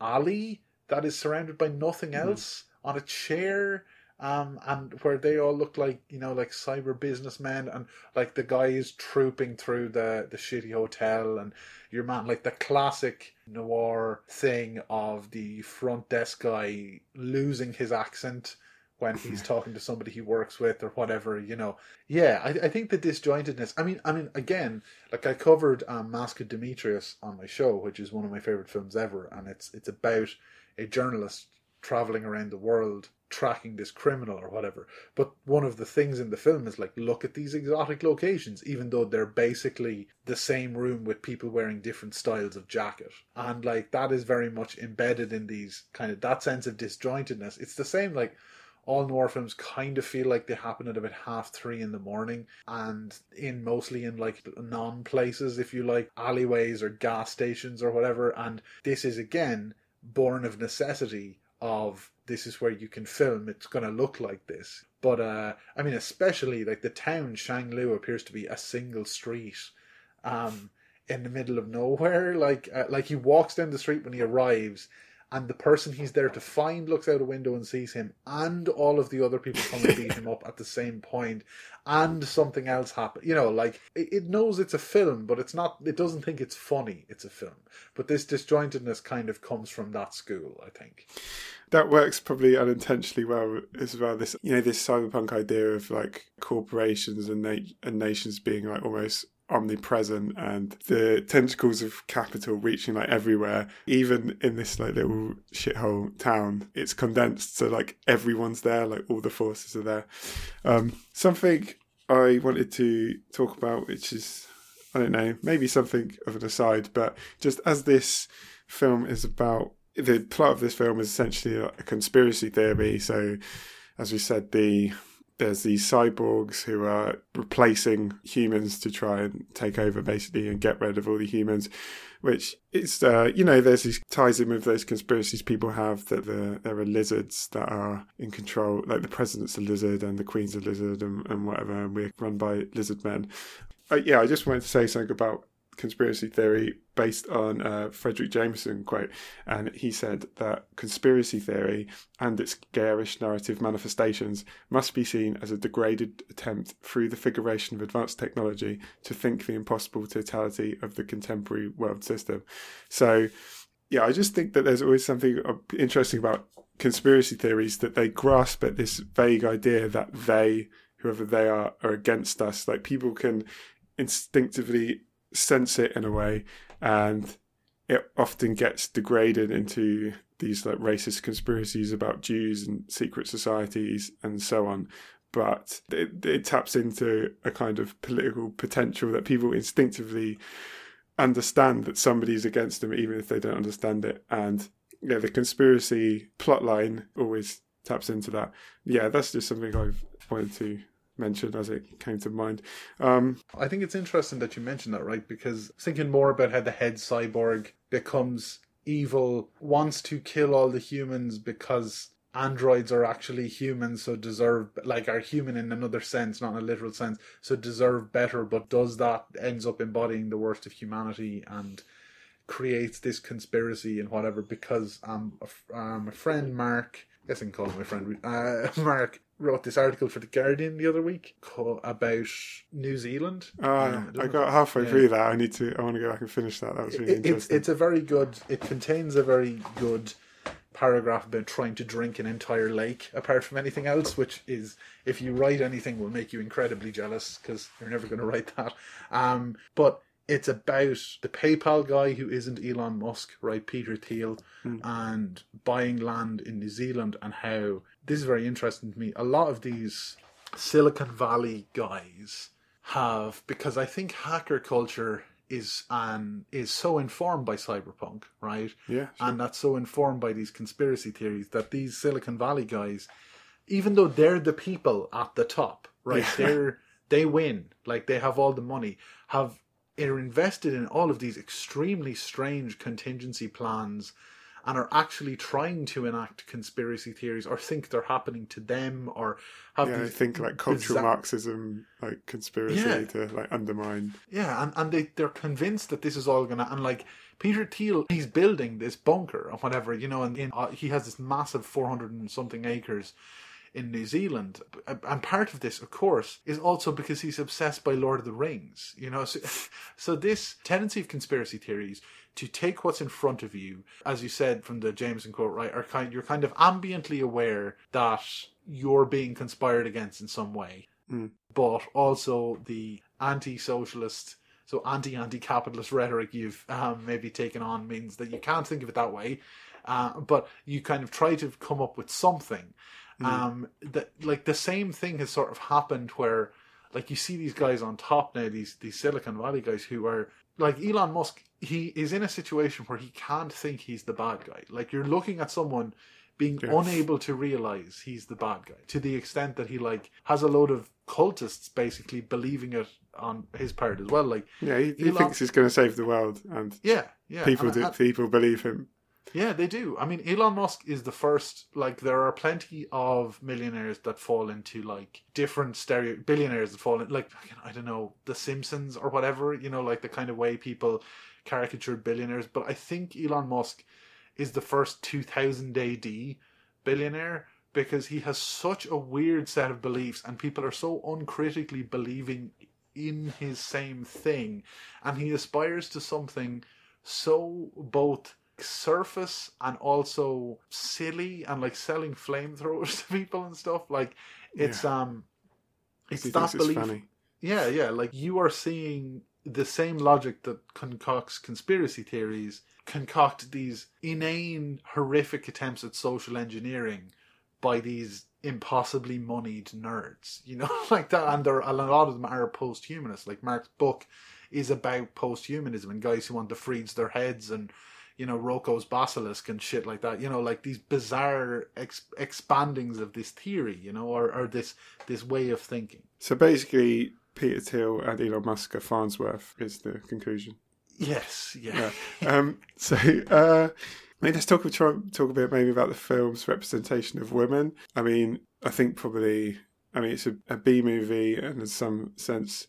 alley that is surrounded by nothing mm-hmm. else mm. On a chair. Um, and where they all look like you know like cyber businessmen and like the guy is trooping through the the shitty hotel and your man like the classic noir thing of the front desk guy losing his accent when he's talking to somebody he works with or whatever, you know. Yeah, I, I think the disjointedness. I mean, I mean, again, like I covered um, Mask of Dimitrios on my show, which is one of my favorite films ever, and it's it's about a journalist traveling around the world tracking this criminal or whatever. But one of the things in the film is like, look at these exotic locations, even though they're basically the same room with people wearing different styles of jacket. And like that is very much embedded in these kind of that sense of disjointedness. It's the same like all noir films kind of feel like they happen at about half three in the morning and in mostly in like non places, if you like, alleyways or gas stations or whatever. And this is again born of necessity of this is where you can film. It's going to look like this. But uh i mean especially like the town shanglu appears to be a single street um in the middle of nowhere. Like uh, like he walks down the street when he arrives and the person he's there to find looks out a window and sees him, and all of the other people come and beat him up at the same point, and something else happens. You know, like it, it, knows it's a film, but it's not. It doesn't think it's funny. It's a film, but this disjointedness kind of comes from that school, I think. That works probably unintentionally well as well. This you know this cyberpunk idea of like corporations and na- and nations being like almost omnipresent and the tentacles of capital reaching like everywhere. Even in this like little shithole town it's condensed so like everyone's there like all the forces are there. Um something i wanted to talk about which is i don't know maybe something of an aside but just as this film is about the plot of this film is essentially a conspiracy theory. So as we said the there's these cyborgs who are replacing humans to try and take over basically and get rid of all the humans which is uh, you know there's these ties in with those conspiracies people have that the, there are lizards that are in control like the president's a lizard and the queen's a lizard and, and whatever and we're run by lizard men. Uh, yeah i just wanted to say something about conspiracy theory based on uh, a Fredric Jameson quote, and he said that conspiracy theory and its garish narrative manifestations must be seen as a degraded attempt through the figuration of advanced technology to think the impossible totality of the contemporary world system. So, yeah, I just think that there's always something interesting about conspiracy theories that they grasp at this vague idea that they, whoever they are, are against us. Like people can instinctively sense it in a way, and it often gets degraded into these like racist conspiracies about Jews and secret societies and so on. But it, it taps into a kind of political potential that people instinctively understand that somebody's against them, even if they don't understand it. And yeah, the conspiracy plotline always taps into that. Yeah, that's just something I've wanted to mentioned as it came to mind. Um, I think it's interesting that you mentioned that, right? Because thinking more about how the head cyborg becomes evil, wants to kill all the humans because androids are actually humans, so deserve, like, are human in another sense, not in a literal sense, so deserve better, but does that, ends up embodying the worst of humanity and creates this conspiracy and whatever because um, a, um, a friend, Mark, I guess I can call him my friend, uh, Mark, wrote this article for the Guardian the other week about New Zealand. Oh, um, I, I got halfway yeah. through that. I need to. I want to go back and finish that. That was really it, interesting. It's, it's a very good. It contains a very good paragraph about trying to drink an entire lake apart from anything else which is if you write anything will make you incredibly jealous because you're never going to write that um, but it's about the PayPal guy who isn't Elon Musk, right? Peter Thiel, mm. and buying land in New Zealand and how this is very interesting to me. A lot of these Silicon Valley guys have because I think hacker culture is and is so informed by cyberpunk, right? Yeah. Sure. And that's so informed by these conspiracy theories that these Silicon Valley guys, even though they're the people at the top, right? Yeah. They're they win, like they have all the money, have are invested in all of these extremely strange contingency plans and are actually trying to enact conspiracy theories or think they're happening to them or have yeah, think like cultural bizarre... Marxism like conspiracy yeah. to like undermine. Yeah, and, and they, they're convinced that this is all gonna and like Peter Thiel, he's building this bunker or whatever, you know, and in, uh, he has this massive four hundred and something acres in New Zealand. And part of this, of course, is also because he's obsessed by Lord of the Rings. You know, so, so this tendency of conspiracy theories to take what's in front of you, as you said from the Jameson quote, right, are kind you're kind of ambiently aware that you're being conspired against in some way. Mm. But also the anti-socialist so anti-anti-capitalist rhetoric you've um, maybe taken on means that you can't think of it that way, uh, but you kind of try to come up with something. Mm. Um, that like the same thing has sort of happened where like you see these guys on top now, these these Silicon Valley guys who are like Elon Musk. He is in a situation where he can't think he's the bad guy. Like you're looking at someone being yes. unable to realize he's the bad guy to the extent that he like has a load of cultists basically believing it on his part as well. Like yeah, he, he Elon... thinks he's going to save the world, and yeah, yeah, people and, do, and, people believe him. Yeah, they do. I mean, Elon Musk is the first. Like, there are plenty of millionaires that fall into like different stereo billionaires that fall in, like I don't know, The Simpsons or whatever. You know, like the kind of way people caricatured billionaires. But I think Elon Musk is the first 2000 AD billionaire because he has such a weird set of beliefs, and people are so uncritically believing in his same thing, and he aspires to something so both surface and also silly and like selling flamethrowers to people and stuff. Like it's yeah. um it's that belief. Funny. Yeah, yeah. Like you are seeing the same logic that concocts conspiracy theories concoct these inane, horrific attempts at social engineering by these impossibly moneyed nerds. You know, like that. And there, a lot of them are post humanists. Like Mark's book is about post humanism and guys who want to freeze their heads and you know Roko's basilisk and shit like that. You know, like these bizarre ex- expandings of this theory, you know, or, or this this way of thinking. So basically, Peter Thiel and Elon Musk are Farnsworth is the conclusion. Yes, yeah. Yeah. Um, so, uh, I mean, let's talk, try, talk a bit maybe about the film's representation of women. I mean, I think probably, I mean, it's a, a B movie, and in some sense,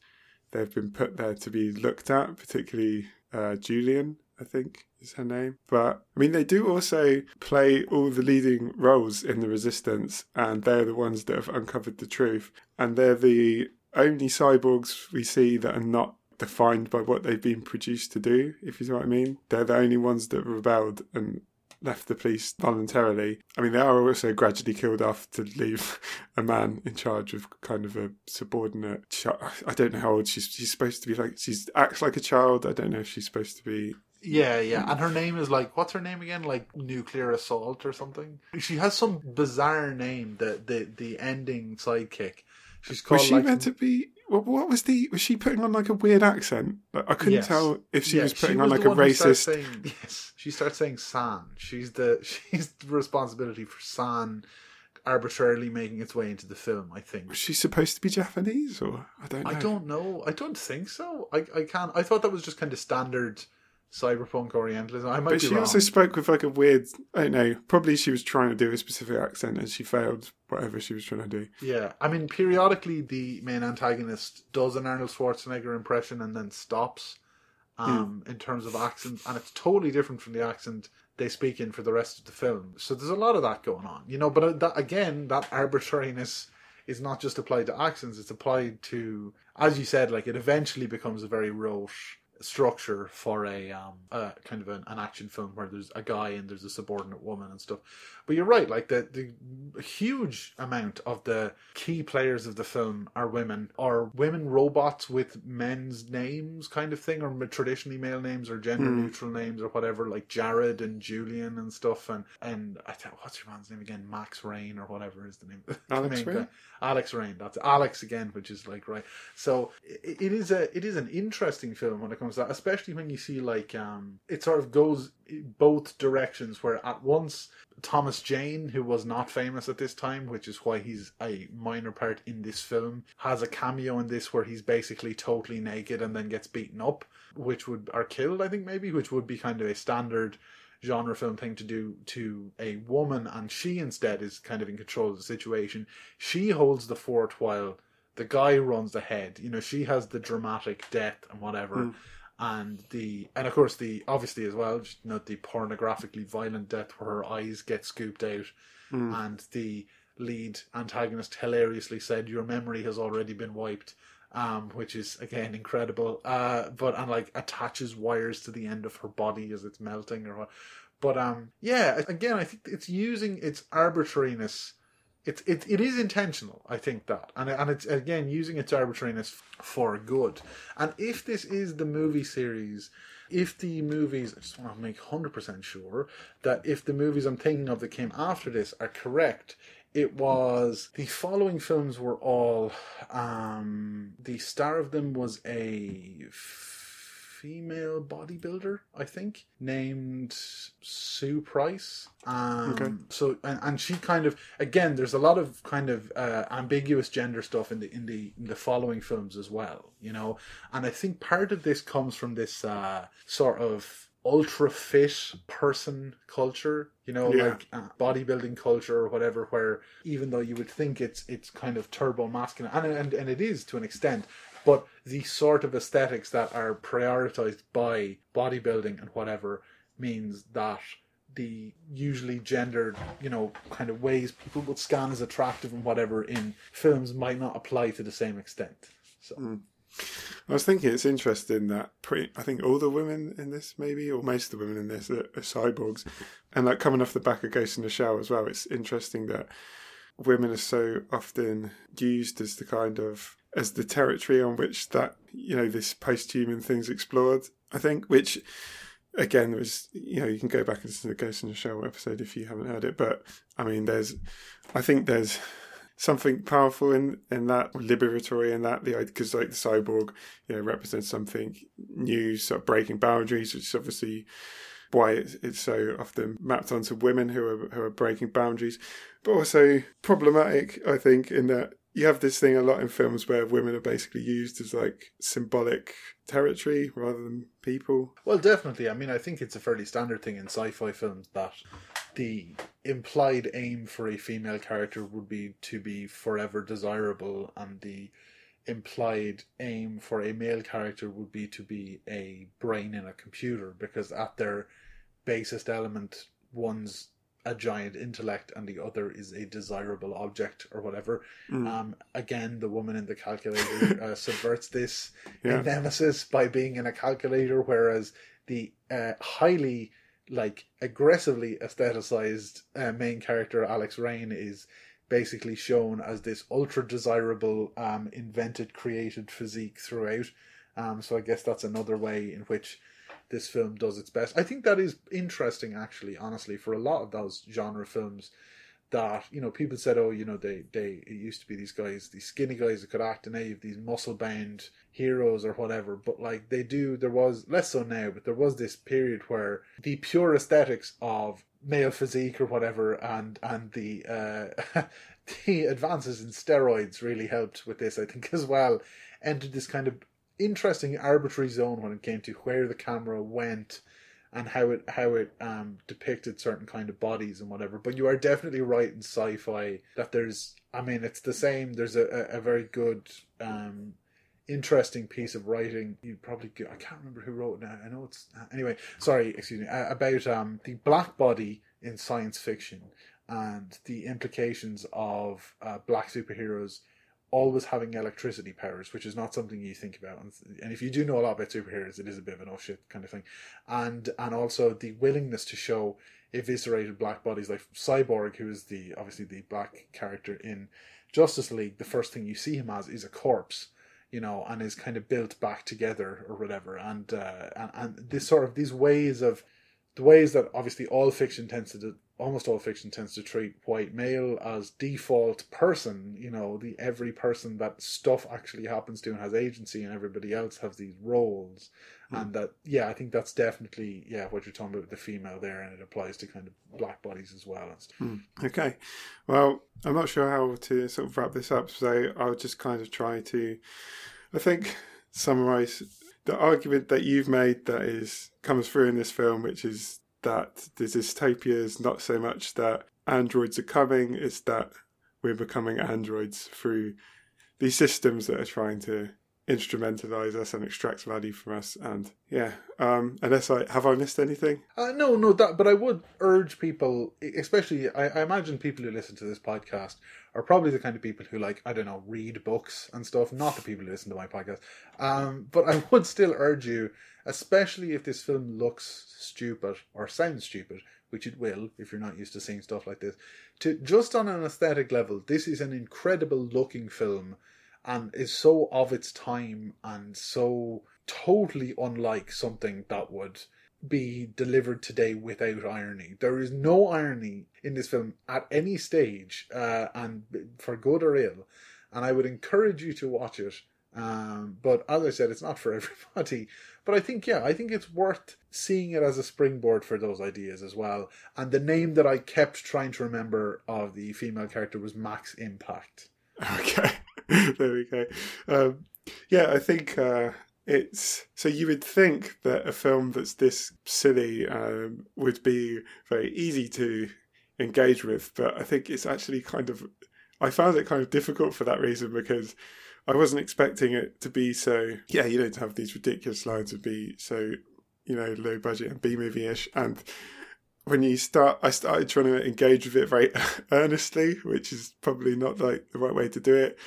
they've been put there to be looked at, particularly uh, Julian, I think is her name. But I mean, they do also play all the leading roles in the Resistance, and they're the ones that have uncovered the truth, and they're the only cyborgs we see that are not defined by what they've been produced to do, if you know what I mean. They're the only ones that rebelled and left the police voluntarily. I mean, they are also gradually killed off to leave a man in charge of kind of a subordinate. I don't know how old she's. She's supposed to be like. she acts like a child. I don't know if she's supposed to be. Yeah, yeah. And her name is like what's her name again? Like nuclear assault or something. She has some bizarre name. The the the ending sidekick. She's called. Was she like, meant to be? Well, what was the? Was she putting on like a weird accent? Like, I couldn't Yes. tell if she Yeah, was putting she on like a one who starts racist. Saying, yes, she starts saying "san." She's the she's the responsibility for "san" arbitrarily making its way into the film. I think. Was she supposed to be Japanese or I don't know. I don't know. I don't think so. I I can't. I thought that was just kind of standard cyberpunk Orientalism. I might But she wrong. also spoke with like a weird. I don't know. Probably she was trying to do a specific accent and she failed whatever she was trying to do. Yeah, I mean, periodically the main antagonist does an Arnold Schwarzenegger impression and then stops. Um, in terms of accent, and it's totally different from the accent they speak in for the rest of the film. So there's a lot of that going on, you know. But uh, that again, that arbitrariness is not just applied to accents; it's applied to, as you said, like it eventually becomes a very rote structure for a um a kind of an, an action film where there's a guy and there's a subordinate woman and stuff. But you're right like the the huge amount of the key players of the film are women. Or women robots with men's names kind of thing or traditionally male names or gender neutral names or whatever like jared and julian and stuff and and i tell what's your man's name again? Max rain or whatever is the name Alex Rain? guy. alex rain that's alex again which is like right. So it, it is a it is an interesting film when it comes that especially when you see like um it sort of goes both directions where at once Thomas Jane, who was not famous at this time, which is why he's a minor part in this film, has a cameo in this where he's basically totally naked and then gets beaten up, which would are killed, I think maybe, which would be kind of a standard genre film thing to do to a woman, and she instead is kind of in control of the situation. She holds the fort while the guy runs ahead. You know, she has the dramatic death and whatever and the and of course the obviously as well just note the pornographically violent death where her eyes get scooped out and the lead antagonist hilariously said your memory has already been wiped um which is again incredible. Uh but and like attaches wires to the end of her body as it's melting or what. But um yeah again i think it's using its arbitrariness it's it, it is intentional i think that. And and it's again using its arbitrariness for good. And if this is the movie series if the movies i just want to make 100% sure that if the movies i'm thinking of that came after this are correct it was the following films were all um the star of them was a female bodybuilder, I think, named Sue Price. Um, Okay. So, and, and she kind of again, there's a lot of kind of uh, ambiguous gender stuff in the in the in the following films as well, you know. And I think part of this comes from this uh, sort of ultra fit person culture you know Yeah. like uh, bodybuilding culture or whatever where even though you would think it's it's kind of turbo masculine and, and and it is to an extent but the sort of aesthetics that are prioritized by bodybuilding and whatever means that the usually gendered, you know, kind of ways people would scan as attractive and whatever in films might not apply to the same extent. So hmm. I was thinking it's interesting that pretty, I think all the women in this, maybe, or most of the women in this, are, are cyborgs, and like coming off the back of Ghost in the Shell as well. It's interesting that women are so often used as the kind of as the territory on which that you know this post-human thing's explored. I think, which again was you know you can go back and listen to the Ghost in the Shell episode if you haven't heard it, but I mean there's I think there's something powerful in in that liberatory in that the because like the cyborg you know represents something new sort of breaking boundaries which is obviously why it's, it's so often mapped onto women who are who are breaking boundaries, but also problematic. I think in that you have this thing a lot in films where women are basically used as like symbolic territory rather than people. Well, definitely. I mean, I think it's a fairly standard thing in sci-fi films that the implied aim for a female character would be to be forever desirable, and the implied aim for a male character would be to be a brain in a computer, because at their basest element, one's a giant intellect and the other is a desirable object or whatever. Mm. Um, again, the woman in the calculator uh, subverts this Yeah. in Nemesis by being in a calculator, whereas the uh, highly like aggressively aestheticized uh, main character Alex Rain is basically shown as this ultra desirable, um, invented, created physique throughout. Um, so I guess that's another way in which this film does its best. I think that is interesting, actually, honestly, for a lot of those genre films. That you know, people said, "Oh, you know, they they it used to be these guys, these skinny guys that could act, and now you have these muscle bound heroes or whatever." But like they do, there was less so now, but there was this period where the pure aesthetics of male physique or whatever, and and the uh, the advances in steroids really helped with this. I think as well entered this kind of interesting arbitrary zone when it came to where the camera went and how it how it um, depicted certain kind of bodies and whatever. But you are definitely right in sci-fi that there's. I mean, it's the same. There's a, a, very good, um, interesting piece of writing. You probably I can't remember who wrote it now. I know it's anyway. Sorry, excuse me. Uh, about um, the black body in science fiction and the implications of uh, black superheroes always having electricity powers, which is not something you think about. And, if you do know a lot about superheroes, it is a bit of an oh shit kind of thing. And and also the willingness to show eviscerated black bodies, like Cyborg, who is the obviously the black character in Justice League. The first thing you see him as is a corpse. You know, and is kind of built back together or whatever, and uh, and and this sort of these ways of the ways that obviously all fiction tends to do, almost all fiction tends to treat white male as default person you know the every person that stuff actually happens to and has agency and everybody else has these roles hmm. and that yeah i think that's definitely yeah what you're talking about with the female there and it applies to kind of black bodies as well stuff. Hmm. Okay. Well, I'm not sure how to sort of wrap this up, so I'll just kind of try to, I think, summarize the argument that you've made that is comes through in this film, which is that the dystopia is not so much that androids are coming, it's that we're becoming androids through these systems that are trying to instrumentalize us and extract value from us. And yeah, um, unless I have I missed anything? Uh, no, no, that. But I would urge people, especially I, I imagine people who listen to this podcast are probably the kind of people who like I don't know read books and stuff. Not the people who listen to my podcast. Um, but I would still urge you, especially if this film looks stupid or sounds stupid, which it will if you're not used to seeing stuff like this. To just on an aesthetic level, this is an incredible looking film and is so of its time and so totally unlike something that would be delivered today without irony. There is no irony in this film at any stage, uh, and for good or ill. And I would encourage you to watch it. Um, but as I said, it's not for everybody. But I think, yeah, I think it's worth seeing it as a springboard for those ideas as well. And the name that I kept trying to remember of the female character was Max Impact. Okay, there we go. Um, yeah, I think uh, it's so you would think that a film that's this silly um, would be very easy to engage with, but I think it's actually kind of. I found it kind of difficult for that reason because I wasn't expecting it to be so. Yeah, you to have these ridiculous lines and be so, you know, low budget and B movie ish and when you start, I started trying to engage with it very earnestly, which is probably not like the right way to do it.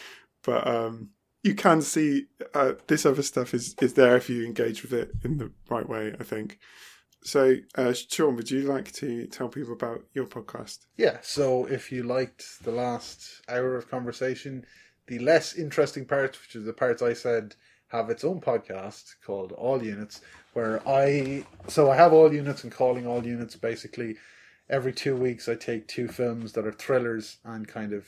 But um, you can see uh, this other stuff is is there if you engage with it in the right way. I think. So, uh, Sean, would you like to tell people about your podcast? Yeah, so if you liked the last hour of conversation, the less interesting parts, which is the parts I said, have its own podcast called All Units, where I so I have all units and calling all units basically every two weeks I take two films that are thrillers and kind of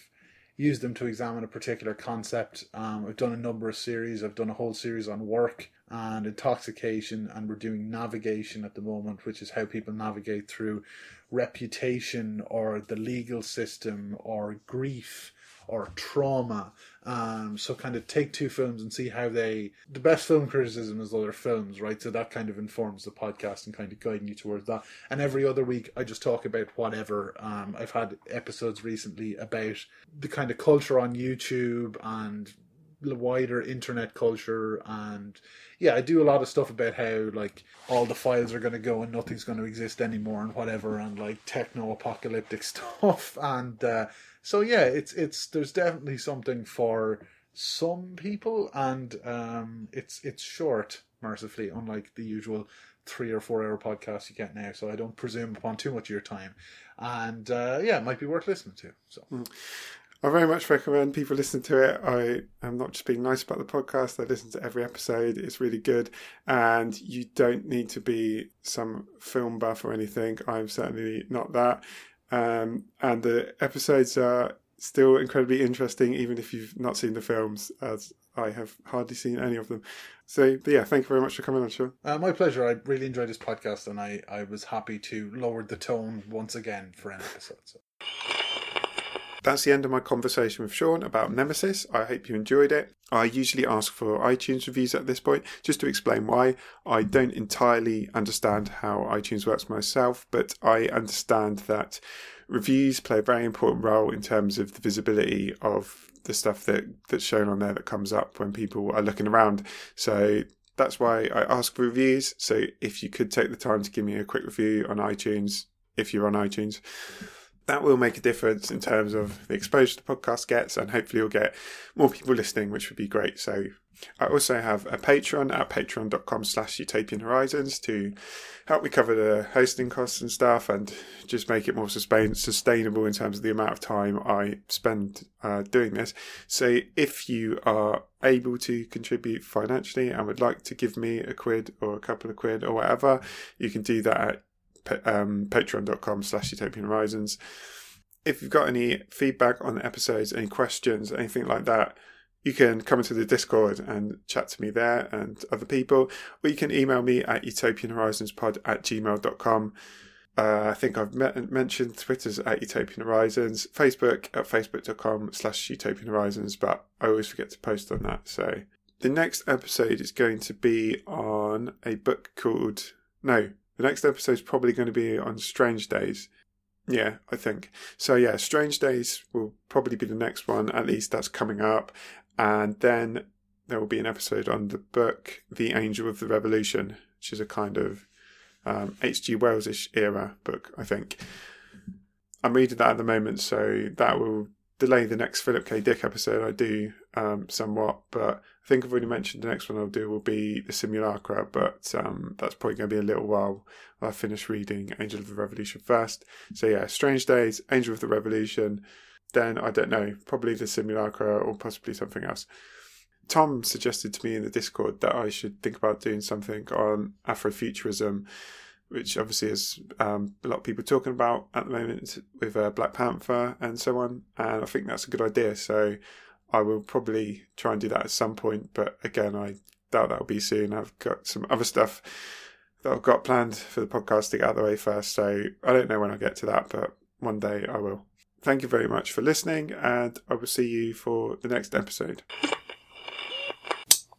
use them to examine a particular concept. Um, I've done a number of series. I've done a whole series on work and intoxication, and we're doing navigation at the moment, which is how people navigate through reputation or the legal system or grief or trauma. Um, so kind of take two films and see how they. The best film criticism is other films, right? So that kind of informs the podcast and kind of guiding you towards that. And every other week, I just talk about whatever. Um, I've had episodes recently about the kind of culture on YouTube and the wider internet culture and yeah i do a lot of stuff about how like all the files are going to go and nothing's going to exist anymore and whatever and like techno apocalyptic stuff and uh, so yeah it's it's there's definitely something for some people and um it's it's short mercifully unlike the usual three or four hour podcast you get now so i don't presume upon too much of your time and uh, yeah it might be worth listening to so mm. I very much recommend people listen to it. I am not just being nice about the podcast. I listen to every episode. It's really good. And you don't need to be some film buff or anything. I'm certainly not that. Um, and the episodes are still incredibly interesting, even if you've not seen the films, as I have hardly seen any of them. So, yeah, thank you very much for coming on, Sean. Uh, my pleasure. I really enjoyed this podcast, and I, I was happy to lower the tone once again for an episode. So that's the end of my conversation with Sean about Nemesis. I hope you enjoyed it. I usually ask for iTunes reviews at this point, just to explain why. I don't entirely understand how iTunes works myself, but I understand that reviews play a very important role in terms of the visibility of the stuff that, that's shown on there that comes up when people are looking around. So that's why I ask for reviews. So if you could take the time to give me a quick review on iTunes, if you're on iTunes that will make a difference in terms of the exposure the podcast gets, and hopefully you'll get more people listening, which would be great. So I also have a Patreon at patreon.com slash utopian horizons to help me cover the hosting costs and stuff and just make it more sustain- sustainable in terms of the amount of time I spend uh, doing this. So if you are able to contribute financially and would like to give me a quid or a couple of quid or whatever, you can do that at um, patreon.com slash utopian horizons. If you've got any feedback on the episodes, any questions, anything like that, you can come into the Discord and chat to me there and other people, or you can email me at utopianhorizonspod at gmail.com. Uh, I think I've met, mentioned Twitter's at Utopian Horizons, Facebook at facebook.com slash Utopian Horizons, but I always forget to post on that. So the next episode is going to be on a book called, no, the next episode is probably going to be on Strange Days. Yeah, I think. So, yeah, Strange Days will probably be the next one. At least that's coming up. And then there will be an episode on the book The Angel of the Revolution, which is a kind of um, H.G. Wells era book, I think. I'm reading that at the moment, so that will delay the next Philip K. Dick episode I do um, somewhat, but I think I've already mentioned the next one I'll do will be the Simulacra, but um, that's probably going to be a little while. I finish reading Angel of the Revolution first. So yeah, Strange Days, Angel of the Revolution, then I don't know, probably the Simulacra or possibly something else. Tom suggested to me in the Discord that I should think about doing something on Afrofuturism which obviously is um, a lot of people talking about at the moment with uh, Black Panther and so on. And I think that's a good idea. So I will probably try and do that at some point. But again, I doubt that'll be soon. I've got some other stuff that I've got planned for the podcast to get out the way first. So I don't know when I'll get to that, but one day I will. Thank you very much for listening, and I will see you for the next episode.